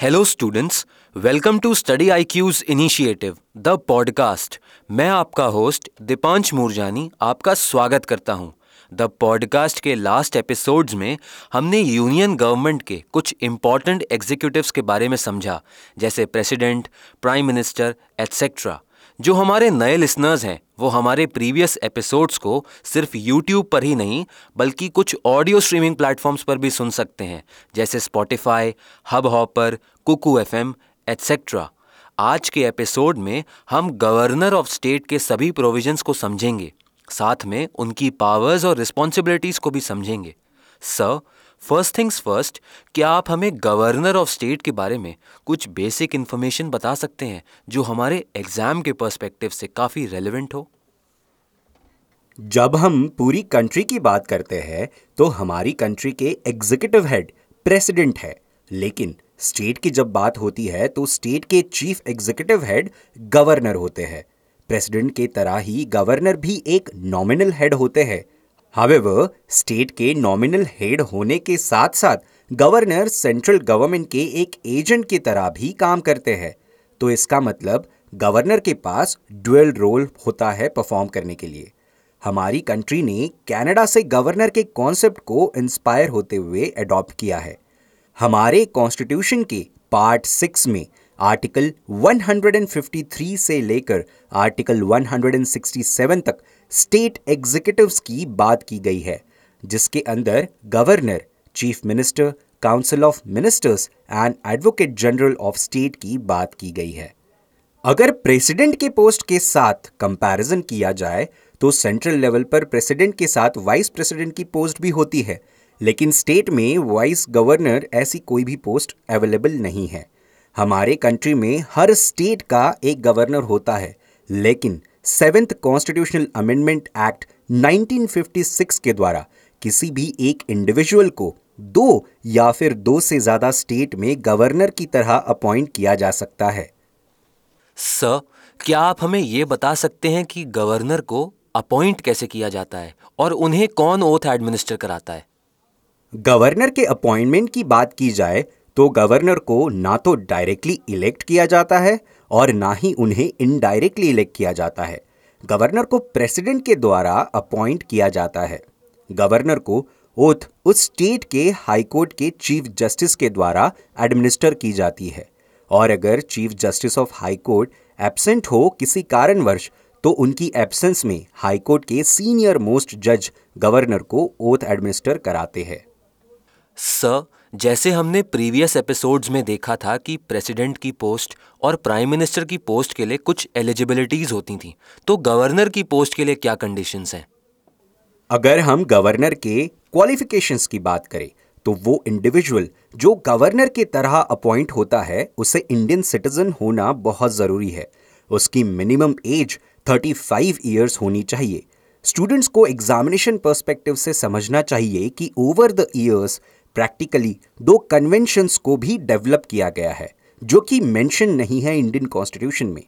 Hello students welcome to study I Q's initiative the podcast मैं आपका host Deepansh Murjani आपका स्वागत करता हूँ। द पॉडकास्ट के लास्ट एपिसोड्स में हमने यूनियन गवर्नमेंट के कुछ इंपॉर्टेंट एग्जीक्यूटिव्स के बारे में समझा, जैसे प्रेसिडेंट प्राइम मिनिस्टर एटसेट्रा जो हमारे नए लिसनर्स हैं, वो हमारे प्रीवियस एपिसोड्स को सिर्फ़ यूट्यूब पर ही नहीं, बल्कि कुछ ऑडियो स्ट्रीमिंग प्लेटफॉर्म्स पर भी सुन सकते हैं, जैसे Spotify Hubhopper Kuku F M etcetera आज के एपिसोड में हम गवर्नर ऑफ़ स्टेट के सभी प्रोविजंस को समझेंगे। साथ में उनकी पावर्स और रिस्पॉन्सिबिलिटीज को भी समझेंगे। सर फ़र्स्ट थिंग्स फ़र्स्ट क्या आप हमें गवर्नर ऑफ़ स्टेट के बारे में कुछ बेसिक इन्फॉर्मेशन बता सकते हैं जो हमारे एग्ज़ाम के पर्सपेक्टिव से काफ़ी रेलिवेंट हो? जब हम पूरी कंट्री की बात करते हैं तो हमारी कंट्री के एग्जीक्यूटिव हेड प्रेसिडेंट है। लेकिन स्टेट की जब बात होती है तो स्टेट के चीफ एग्जीक्यूटिव हेड गवर्नर होते हैं। प्रेसिडेंट के तरह ही गवर्नर भी एक नॉमिनल हेड होते हैं। हावेवर स्टेट के नॉमिनल हेड होने के साथ साथ गवर्नर सेंट्रल गवर्नमेंट के एक एजेंट की तरह भी काम करते हैं। तो इसका मतलब गवर्नर के पास ड्वेल रोल होता है परफॉर्म करने के लिए। हमारी कंट्री ने कनाडा से गवर्नर के कॉन्सेप्ट को इंस्पायर होते हुए अडॉप्ट किया है। हमारे कॉन्स्टिट्यूशन के पार्ट सिक्स में आर्टिकल 153 से लेकर आर्टिकल 167 तक स्टेट एग्जीक्यूटिव्स की बात की गई है, जिसके अंदर governor, chief minister, council of ministers and advocate general of state की बात की गई है। अगर प्रेसिडेंट के पोस्ट के साथ कंपैरिजन किया जाए तो सेंट्रल लेवल पर प्रेसिडेंट के साथ वाइस प्रेसिडेंट की पोस्ट भी होती है, लेकिन स्टेट में वाइस गवर्नर ऐसी कोई भी पोस्ट अवेलेबल नहीं है। हमारे कंट्री में हर स्टेट का एक गवर्नर होता है, लेकिन सेवेंथ कॉन्स्टिट्यूशनल अमेंडमेंट एक्ट 1956 के द्वारा किसी भी एक इंडिविजुअल को दो या फिर दो से ज़्यादा स्टेट में गवर्नर की तरह अपॉइंट किया जा सकता है। सर क्या आप हमें यह बता सकते हैं कि गवर्नर को अपॉइंट कैसे किया जाता है और उन्हें कौन ओथ एडमिनिस्टर कराता है? गवर्नर के अपॉइंटमेंट की बात की जाए तो गवर्नर को ना तो डायरेक्टली इलेक्ट किया जाता है और ना ही उन्हें इनडायरेक्टली इलेक्ट किया जाता है। गवर्नर को प्रेसिडेंट के द्वारा अपॉइंट किया जाता है। गवर्नर को ओथ उस स्टेट के हाई कोर्ट के चीफ जस्टिस के द्वारा एडमिनिस्टर की जाती है। और अगर chief justice of high court absent हो किसी कारणवश तो उनकी एब्सेंस में हाई कोर्ट के सीनियर मोस्ट जज गवर्नर को ओथ एडमिनिस्टर कराते हैं। सर जैसे हमने प्रीवियस एपिसोड्स में देखा था कि प्रेसिडेंट की पोस्ट और प्राइम मिनिस्टर की पोस्ट के लिए कुछ एलिजिबिलिटीज होती थी तो गवर्नर की पोस्ट के लिए क्या कंडीशंस हैं? अगर हम गवर्नर के क्वालिफिकेशंस की बात करें तो वो इंडिविजुअल जो गवर्नर के तरह अपॉइंट होता है, उसे इंडियन सिटीजन होना बहुत ज़रूरी है। उसकी मिनिमम एज 35 इयर्स होनी चाहिए। स्टूडेंट्स को एग्जामिनेशन पर्सपेक्टिव से समझना चाहिए कि ओवर द ईयर्स प्रैक्टिकली दो कन्वेंशंस को भी डेवलप किया गया है, जो कि मेंशन नहीं है इंडियन कॉन्स्टिट्यूशन में।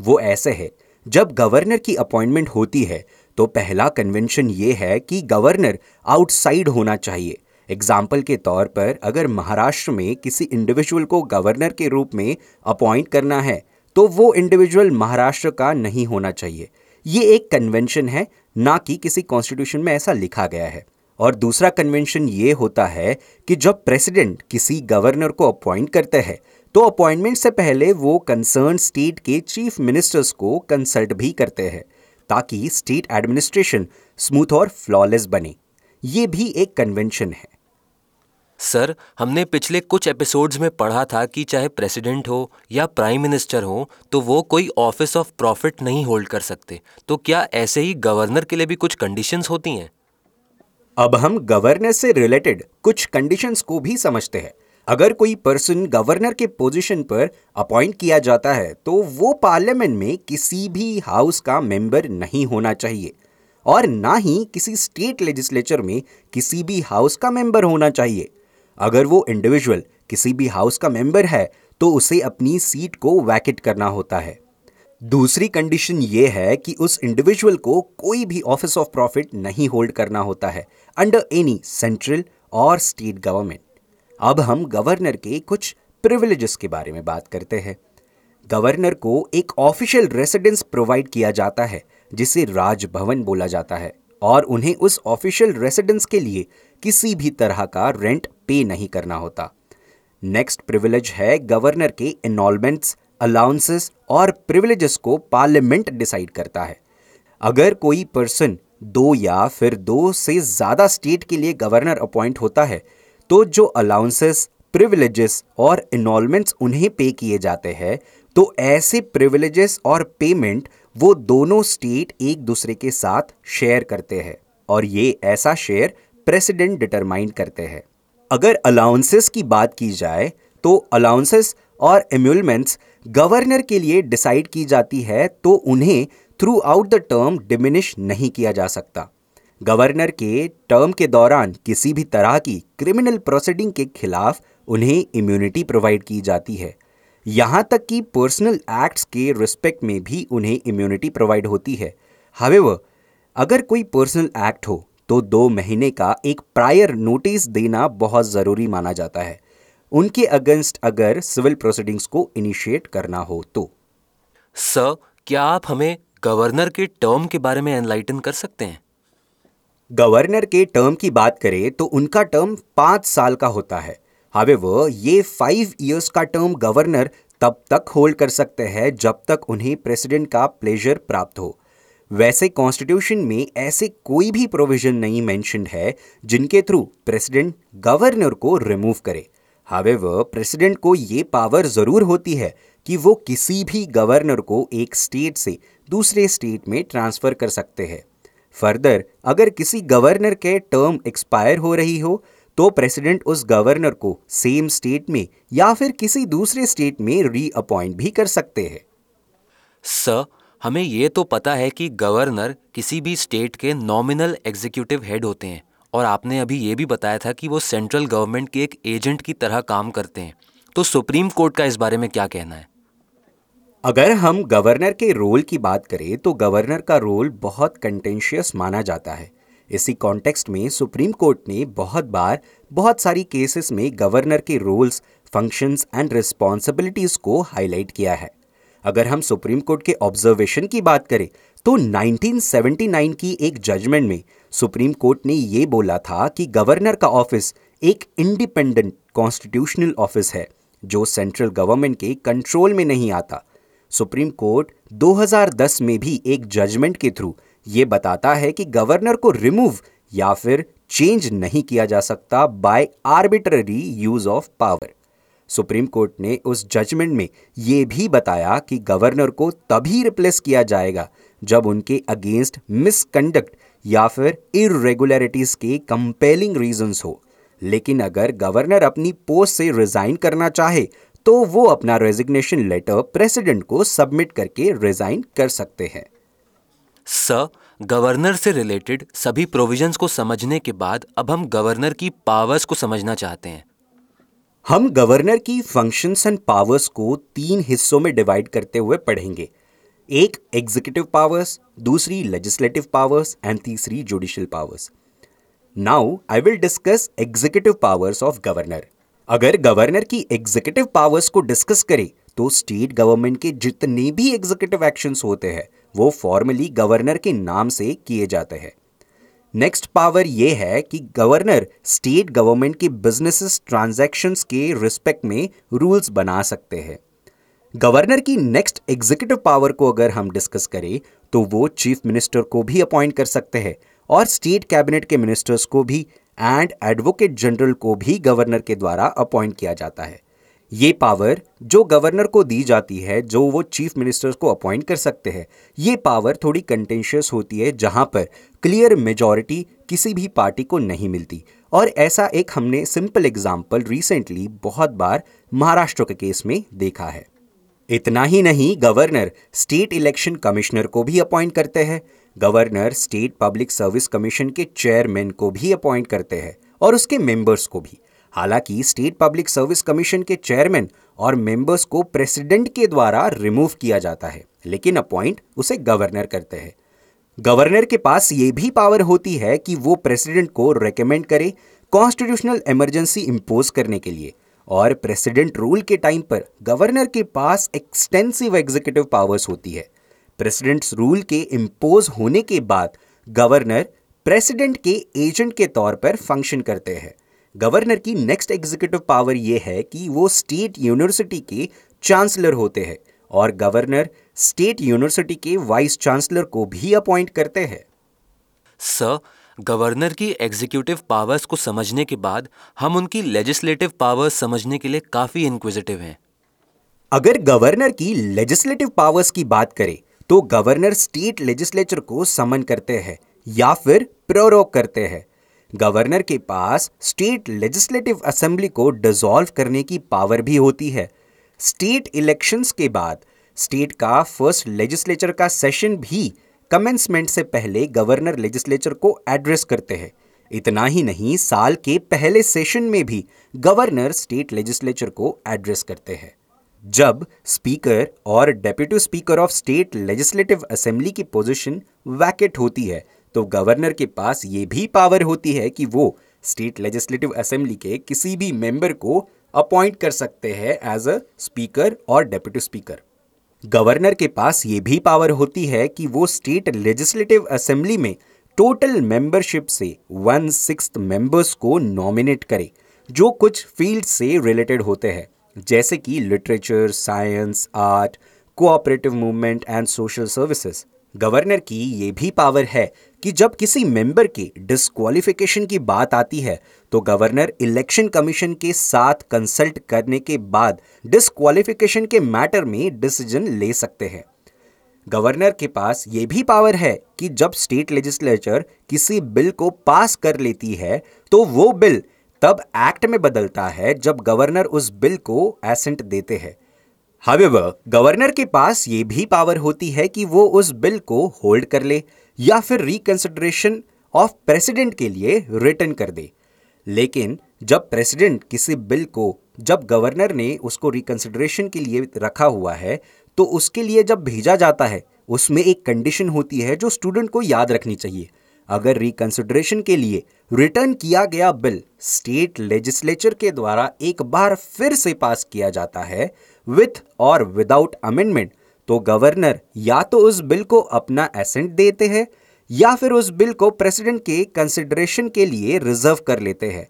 वो ऐसे है, जब गवर्नर की अपॉइंटमेंट होती है तो पहला कन्वेंशन ये है कि गवर्नर आउटसाइड होना चाहिए। एग्ज़ाम्पल के तौर पर अगर महाराष्ट्र में किसी इंडिविजुअल को गवर्नर के रूप में अपॉइंट करना है तो वो इंडिविजुअल महाराष्ट्र का नहीं होना चाहिए। ये एक कन्वेंशन है, ना कि किसी कॉन्स्टिट्यूशन में ऐसा लिखा गया है। और दूसरा कन्वेंशन ये होता है कि जब प्रेसिडेंट किसी गवर्नर को अपॉइंट करते हैं तो अपॉइंटमेंट से पहले वो कंसर्न स्टेट के चीफ मिनिस्टर्स को कंसल्ट भी करते हैं, ताकि स्टेट एडमिनिस्ट्रेशन स्मूथ और फ्लॉलेस बने। ये भी एक कन्वेंशन है। सर, हमने पिछले कुछ एपिसोड्स में पढ़ा था कि चाहे प्रेसिडेंट हो या प्राइम मिनिस्टर हो तो वो कोई ऑफ़िस ऑफ़ प्रॉफिट नहीं होल्ड कर सकते। तो क्या ऐसे ही गवर्नर के लिए भी कुछ कंडीशंस होती हैं? अब हम गवर्नर से रिलेटेड कुछ कंडीशंस को भी समझते हैं। अगर कोई पर्सन गवर्नर के पोजीशन पर अपॉइंट किया जाता है तो वो पार्लियामेंट में किसी भी हाउस का मेंबर नहीं होना चाहिए। और ना ही किसी स्टेट लेजिस्लेचर में किसी भी हाउस का मेंबर होना चाहिए। अगर वो इंडिविजुअल किसी भी हाउस का मेंबर है तो उसे अपनी सीट को वैकेट करना होता है। दूसरी कंडीशन ये है कि उस इंडिविजुअल को कोई भी ऑफ़िस ऑफ़ प्रॉफिट नहीं होल्ड करना होता है अंडर एनी सेंट्रल और स्टेट गवर्नमेंट अब हम गवर्नर के कुछ प्रिविलेजेस के बारे में बात करते हैं। गवर्नर को एक ऑफिशियल रेसिडेंस प्रोवाइड किया जाता है, जिसे राजभवन बोला जाता है, और उन्हें उस ऑफिशियल रेसिडेंस के लिए किसी भी तरह का रेंट पे नहीं करना होता। नेक्स्ट प्रिविलेज है गवर्नर के इनॉलमेंट्स अलाउंसेस और प्रिविलेजेस को पार्लियामेंट डिसाइड करता है। अगर कोई पर्सन दो या फिर दो से ज़्यादा स्टेट के लिए गवर्नर अपॉइंट होता है तो जो अलाउंसेस प्रिविलेजेस और इनॉलमेंट्स उन्हें पे किए जाते हैं तो ऐसे प्रिविलेजेस और पेमेंट वो दोनों स्टेट एक दूसरे के साथ शेयर करते हैं और ये ऐसा शेयर प्रेसिडेंट डिटरमाइन करते हैं। अगर अलाउंसेस की बात की जाए तो अलाउंसेस और एम्यूलमेंट्स गवर्नर के लिए डिसाइड की जाती है तो उन्हें throughout the term diminish नहीं किया जा सकता। गवर्नर के टर्म के दौरान किसी भी तरह की क्रिमिनल प्रोसीडिंग के खिलाफ उन्हें इम्यूनिटी प्रोवाइड की जाती है। यहाँ तक कि पर्सनल एक्ट्स के रिस्पेक्ट में भी उन्हें इम्यूनिटी प्रोवाइड होती है। हावेवर अगर कोई पर्सनल एक्ट हो तो दो महीने का एक प्रायर नोटिस देना बहुत ज़रूरी माना जाता है। उनके अगेंस्ट अगर सिविल प्रोसीडिंग्स को इनिशिएट करना हो तो। सर क्या आप हमें गवर्नर के टर्म के बारे में एनलाइटन कर सकते हैं? गवर्नर के टर्म की बात करें तो उनका टर्म पाँच साल का होता है। हावे हावेवर ये फाइव इयर्स का टर्म गवर्नर तब तक होल्ड कर सकते हैं जब तक उन्हें प्रेसिडेंट का प्लेजर प्राप्त हो। वैसे कॉन्स्टिट्यूशन में ऐसे कोई भी प्रोविज़न नहीं मेंशन्ड है जिनके थ्रू प्रेसिडेंट गवर्नर को रिमूव करे। हावेवर प्रेसिडेंट को ये पावर ज़रूर होती है कि वो किसी भी गवर्नर को एक स्टेट से दूसरे स्टेट में ट्रांसफ़र कर सकते हैं। फर्दर अगर किसी गवर्नर के टर्म एक्सपायर हो रही हो तो प्रेसिडेंट उस गवर्नर को सेम स्टेट में या फिर किसी दूसरे स्टेट में रीअपॉइंट भी कर सकते हैं। सर हमें ये तो पता है कि गवर्नर किसी भी स्टेट के नॉमिनल एग्जीक्यूटिव हेड होते हैं। और आपने अभी ये भी बताया था कि वो सेंट्रल गवर्नमेंट के एक एजेंट की तरह काम करते हैं। तो सुप्रीम कोर्ट का इस बारे में क्या कहना है? अगर हम गवर्नर के रोल की बात करें तो गवर्नर का रोल बहुत कंटेंशियस माना जाता है। इसी कॉन्टेक्स्ट में सुप्रीम कोर्ट ने बहुत बार बहुत सारी केसेस में गवर्नर के रोल्स फ़ंक्शंस एंड रिस्पॉन्सिबिलिटीज़ को हाईलाइट किया है। अगर हम सुप्रीम कोर्ट के ऑब्जर्वेशन की बात करें तो 1979 की एक जजमेंट में सुप्रीम कोर्ट ने ये बोला था कि गवर्नर का ऑफ़िस एक इंडिपेंडेंट कॉन्स्टिट्यूशनल ऑफ़िस है, जो सेंट्रल गवर्नमेंट के कंट्रोल में नहीं आता। सुप्रीम कोर्ट 2010 में भी एक जजमेंट के थ्रू ये बताता है कि गवर्नर को रिमूव या फिर चेंज नहीं किया जा सकता by arbitrary use of power supreme court ने उस जजमेंट में ये भी बताया कि गवर्नर को तभी रिप्लेस किया जाएगा जब उनके अगेंस्ट मिसकंडक्ट या फिर इरेगुलरिटीज के कंपेलिंग रीजंस हो। लेकिन अगर गवर्नर अपनी पोस्ट से रिजाइन करना चाहे तो वो अपना रेजिग्नेशन लेटर प्रेसिडेंट को सबमिट करके रिजाइन कर सकते हैं। सर, गवर्नर से रिलेटेड सभी प्रोविजंस को समझने के बाद अब हम गवर्नर की पावर्स को समझना चाहते हैं। हम गवर्नर की फ़ंक्शंस एंड पावर्स को तीन हिस्सों में डिवाइड करते हुए पढ़ेंगे। एक एग्जीक्यूटिव पावर्स दूसरी लेजिस्लेटिव पावर्स एंड तीसरी judicial powers now I will discuss executive powers of governor अगर गवर्नर की एग्जीक्यूटिव पावर्स को डिस्कस करें तो स्टेट गवर्नमेंट के जितने भी एग्जीक्यूटिव एक्शंस होते हैं, वो फॉर्मली गवर्नर के नाम से किए जाते हैं। नेक्स्ट पावर ये है कि गवर्नर स्टेट गवर्नमेंट के बिजनेसेस ट्रांजैक्शंस के रिस्पेक्ट में रूल्स बना सकते हैं। गवर्नर की नेक्स्ट एग्जीक्यूटिव पावर को अगर हम डिस्कस करें तो वो चीफ मिनिस्टर को भी अपॉइंट कर सकते हैं और स्टेट कैबिनेट के मिनिस्टर्स को भी एंड एडवोकेट जनरल को भी गवर्नर के द्वारा अपॉइंट किया जाता है। ये पावर जो गवर्नर को दी जाती है, जो वो चीफ मिनिस्टर्स को अपॉइंट कर सकते हैं, ये पावर थोड़ी कंटेंशियस होती है जहाँ पर क्लियर मेजॉरिटी किसी भी पार्टी को नहीं मिलती। और ऐसा एक हमने सिंपल एग्ज़ाम्पल रिसेंटली बहुत बार महाराष्ट्र के केस में देखा है। इतना ही नहीं गवर्नर स्टेट इलेक्शन कमिश्नर को भी अपॉइंट करते हैं। Governor state public service commission के चेयरमैन को भी अपॉइंट करते हैं और उसके मेंबर्स को भी। हालाँकि स्टेट पब्लिक सर्विस कमीशन के चेयरमैन और मेंबर्स को प्रेसिडेंट के द्वारा रिमूव किया जाता है, लेकिन अपॉइंट उसे गवर्नर करते हैं। गवर्नर के पास ये भी पावर होती है कि वो प्रेसिडेंट को रेकमेंड करे कॉन्स्टिट्यूशनल इमरजेंसी इम्पोज करने के लिए और प्रेसिडेंट रूल के टाइम पर गवर्नर के पास एक्सटेंसिव एग्जीक्यूटिव पावर्स होती है। प्रेसिडेंट्स रूल के इम्पोज होने के बाद गवर्नर प्रेसिडेंट के एजेंट के तौर पर फ़ंक्शन करते हैं। गवर्नर की नेक्स्ट एग्जीक्यूटिव पावर यह है कि वो स्टेट यूनिवर्सिटी के चांसलर होते हैं और गवर्नर स्टेट यूनिवर्सिटी के वाइस चांसलर को भी अपॉइंट करते हैं। सर गवर्नर की एग्जीक्यूटिव पावर्स को समझने के बाद हम उनकी लेजिस्लेटिव पावर्स समझने के लिए काफ़ी इंक्विजिटिव हैं। अगर गवर्नर की लेजिस्लेटिव पावर्स की बात करें तो गवर्नर स्टेट लेजिस्लेचर को समन करते हैं या फिर प्रोरोक करते हैं। गवर्नर के पास स्टेट लेजिस्लेटिव असेंबली को डिसॉल्व करने की पावर भी होती है। स्टेट इलेक्शंस के बाद स्टेट का फ़र्स्ट लेजिस्लेचर का सेशन भी कमेंसमेंट से पहले गवर्नर लेजिस्लेचर को एड्रेस करते हैं। इतना ही नहीं, साल के पहले सेशन में भी गवर्नर स्टेट लेजिस्लेचर को एड्रेस करते हैं। जब स्पीकर और deputy speaker of state legislative assembly की पोजीशन वैकेट होती है तो गवर्नर के पास ये भी पावर होती है कि वो स्टेट लेजिस्लेटिव असेंबली के किसी भी मेंबर को अपॉइंट कर सकते हैं एज अ स्पीकर और डेप्यूटी स्पीकर गवर्नर के पास ये भी पावर होती है कि वो स्टेट लेजिस्लेटिव असेंबली में टोटल मेंबरशिप से वन सिक्स मेंबर्स को नॉमिनेट करे, जो कुछ फ़ील्ड से रिलेटेड होते हैं, जैसे कि literature science art cooperative movement and social services governor की ये भी पावर है कि जब किसी मेंबर के डिस्क्वालिफिकेशन की बात आती है तो गवर्नर इलेक्शन कमीशन के साथ कंसल्ट करने के बाद डिस्क्वालिफिकेशन के मैटर में डिसीज़न ले सकते हैं। गवर्नर के पास ये भी पावर है कि जब स्टेट लेजिस्लेचर किसी बिल को पास कर लेती है तो वो बिल तब एक्ट में बदलता है जब गवर्नर उस बिल को एसेंट देते हैं। हावेवर गवर्नर के पास ये भी पावर होती है कि वो उस बिल को होल्ड कर ले। या फिर रिकंसिडरेशन ऑफ़ प्रेसिडेंट के लिए रिटर्न कर दे। लेकिन जब प्रेसिडेंट किसी बिल को, जब गवर्नर ने उसको रिकंसिडरेशन के लिए रखा हुआ है तो उसके लिए जब भेजा जाता है, उसमें एक कंडीशन होती है जो स्टूडेंट को याद रखनी चाहिए। अगर रिकंसिडरेशन के लिए रिटर्न किया गया बिल स्टेट लेजिस्लेचर के द्वारा एक बार फिर से पास किया जाता है विथ और विदाउट अमेंडमेंट तो गवर्नर या तो उस बिल को अपना एसेंट देते हैं, या फिर उस बिल को प्रेसिडेंट के कंसिडरेशन के लिए रिज़र्व कर लेते हैं।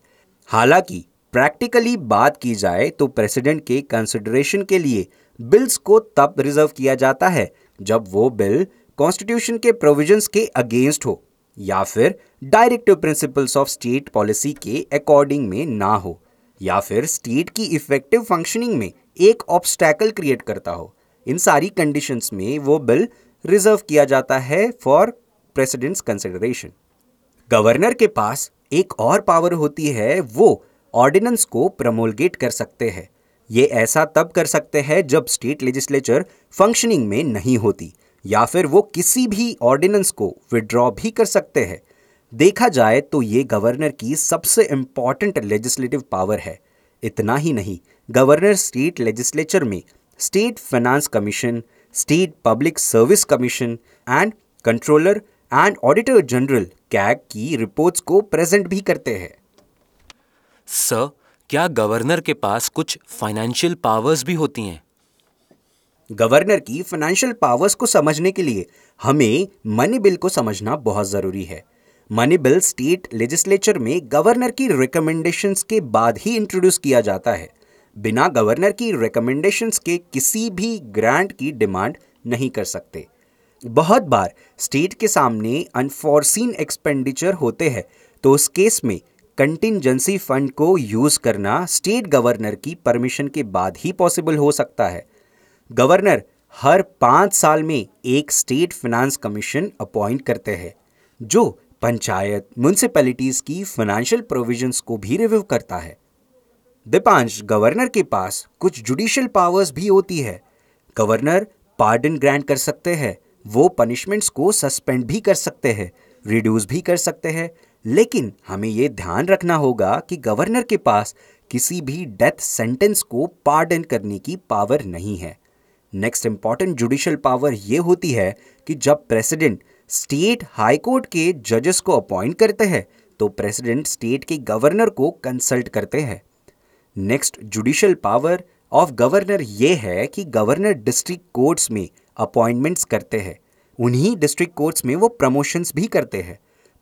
हालाँकि, प्रैक्टिकली बात की जाए तो प्रेसिडेंट के कंसिडरेशन के लिए बिल्स को तब रिज़र्व किया जाता है, जब वो बिल कॉन्स्टिट्यूशन के प्रोविजंस के अगेंस्ट हो, या फिर directive principles of state policy के अकॉर्डिंग में ना हो, या फिर स्टेट की इफ़ेक्टिव फंक्शनिंग में एक ऑब्स्टैकल क्रिएट करता हो। इन सारी कंडीशंस में वो बिल रिज़र्व किया जाता है फॉर प्रेसिडेंट्स कंसिडरेशन गवर्नर के पास एक और पावर होती है, वो ऑर्डिनेंस को प्रमोलगेट कर सकते हैं। ये ऐसा तब कर सकते हैं जब स्टेट लेजिस्लेचर फंक्शनिंग में नहीं होती, या फिर वो किसी भी ऑर्डिनेंस को विड्रॉ भी कर सकते हैं। देखा जाए तो ये गवर्नर की सबसे इंपॉर्टेंट लेजिस्लेटिव पावर है। इतना ही नहीं गवर्नर स्टेट लेजिस्लेचर में state finance commission state public service commission and controller and auditor general CAG की रिपोर्ट्स को प्रेजेंट भी करते हैं। सर क्या गवर्नर के पास कुछ फाइनेंशियल पावर्स भी होती हैं? गवर्नर की फाइनेंशियल पावर्स को समझने के लिए हमें मनी बिल को समझना बहुत ज़रूरी है। मनी बिल स्टेट लेजिस्लेचर में गवर्नर की रिकमेंडेशंस के बाद ही इंट्रोड्यूस किया जाता है। बिना गवर्नर की रिकमेंडेशंस के किसी भी ग्रांट की डिमांड नहीं कर सकते। बहुत बार स्टेट के सामने अनफॉर्सीन एक्सपेंडिचर होते हैं तो उस केस में कंटिजेंसी फंड को यूज़ करना स्टेट गवर्नर की परमिशन के बाद ही पॉसिबल हो सकता है। गवर्नर हर पाँच साल में एक स्टेट फाइनेंस कमीशन अपॉइंट करते हैं, जो पंचायत म्यूनसिपैलिटीज की फाइनेंशियल प्रोविजंस को भी रिव्यू करता है। दीपांश, गवर्नर के पास कुछ जुडिशियल पावर्स भी होती है। गवर्नर पार्डन ग्रांट कर सकते हैं, वो पनिशमेंट्स को सस्पेंड भी कर सकते हैं रिड्यूस भी कर सकते हैं। लेकिन हमें ये ध्यान रखना होगा कि गवर्नर के पास किसी भी डेथ सेंटेंस को पार्डन करने की पावर नहीं है। नेक्स्ट इंपॉर्टेंट जुडिशियल पावर ये होती है कि जब प्रेसिडेंट स्टेट हाई कोर्ट के जजेस को अपॉइंट करते हैं तो प्रेसिडेंट स्टेट के गवर्नर को कंसल्ट करते हैं। Next judicial power of governor ये है कि गवर्नर डिस्ट्रिक्ट कोर्ट्स में अपॉइंटमेंट्स करते हैं। उन्हीं डिस्ट्रिक्ट कोर्ट्स में वो प्रमोशंस भी करते हैं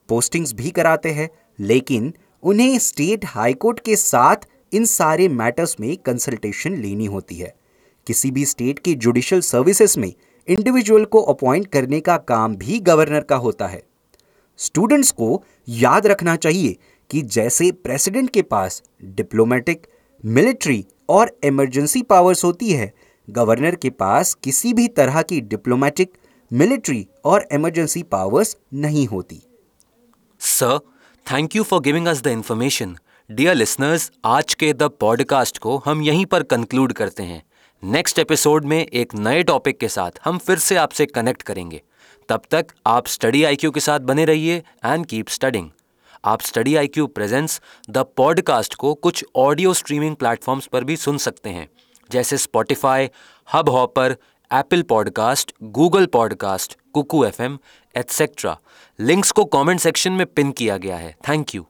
पोस्टिंग्स भी कराते हैं, लेकिन उन्हें स्टेट हाई कोर्ट के साथ इन सारे मैटर्स में कंसल्टेशन लेनी होती है। किसी भी स्टेट की जुडिशियल सर्विसेज़ में इंडिविजुअल को अपॉइंट करने का काम भी गवर्नर का होता है। स्टूडेंट्स को याद रखना चाहिए कि जैसे प्रेसिडेंट के पास डिप्लोमेटिक मिलिट्री और इमरजेंसी पावर्स होती है। गवर्नर के पास किसी भी तरह की डिप्लोमेटिक, मिलिट्री और इमरजेंसी पावर्स नहीं होती। Sir thank you for giving us the information dear listeners आज के द पॉडकास्ट को हम यहीं पर कंक्लूड करते हैं। नेक्स्ट एपिसोड में एक नए टॉपिक के साथ हम फिर से आपसे कनेक्ट करेंगे। तब तक आप स्टडी आईक्यू के साथ बने रहिए एंड कीप स्टडिंग आप study I Q presents the podcast को कुछ ऑडियो स्ट्रीमिंग प्लेटफॉर्म्स पर भी सुन सकते हैं, जैसे Spotify Hubhopper Apple podcast Google podcast Kuku F M etcetera links को कमेंट सेक्शन में पिन किया गया है। Thank you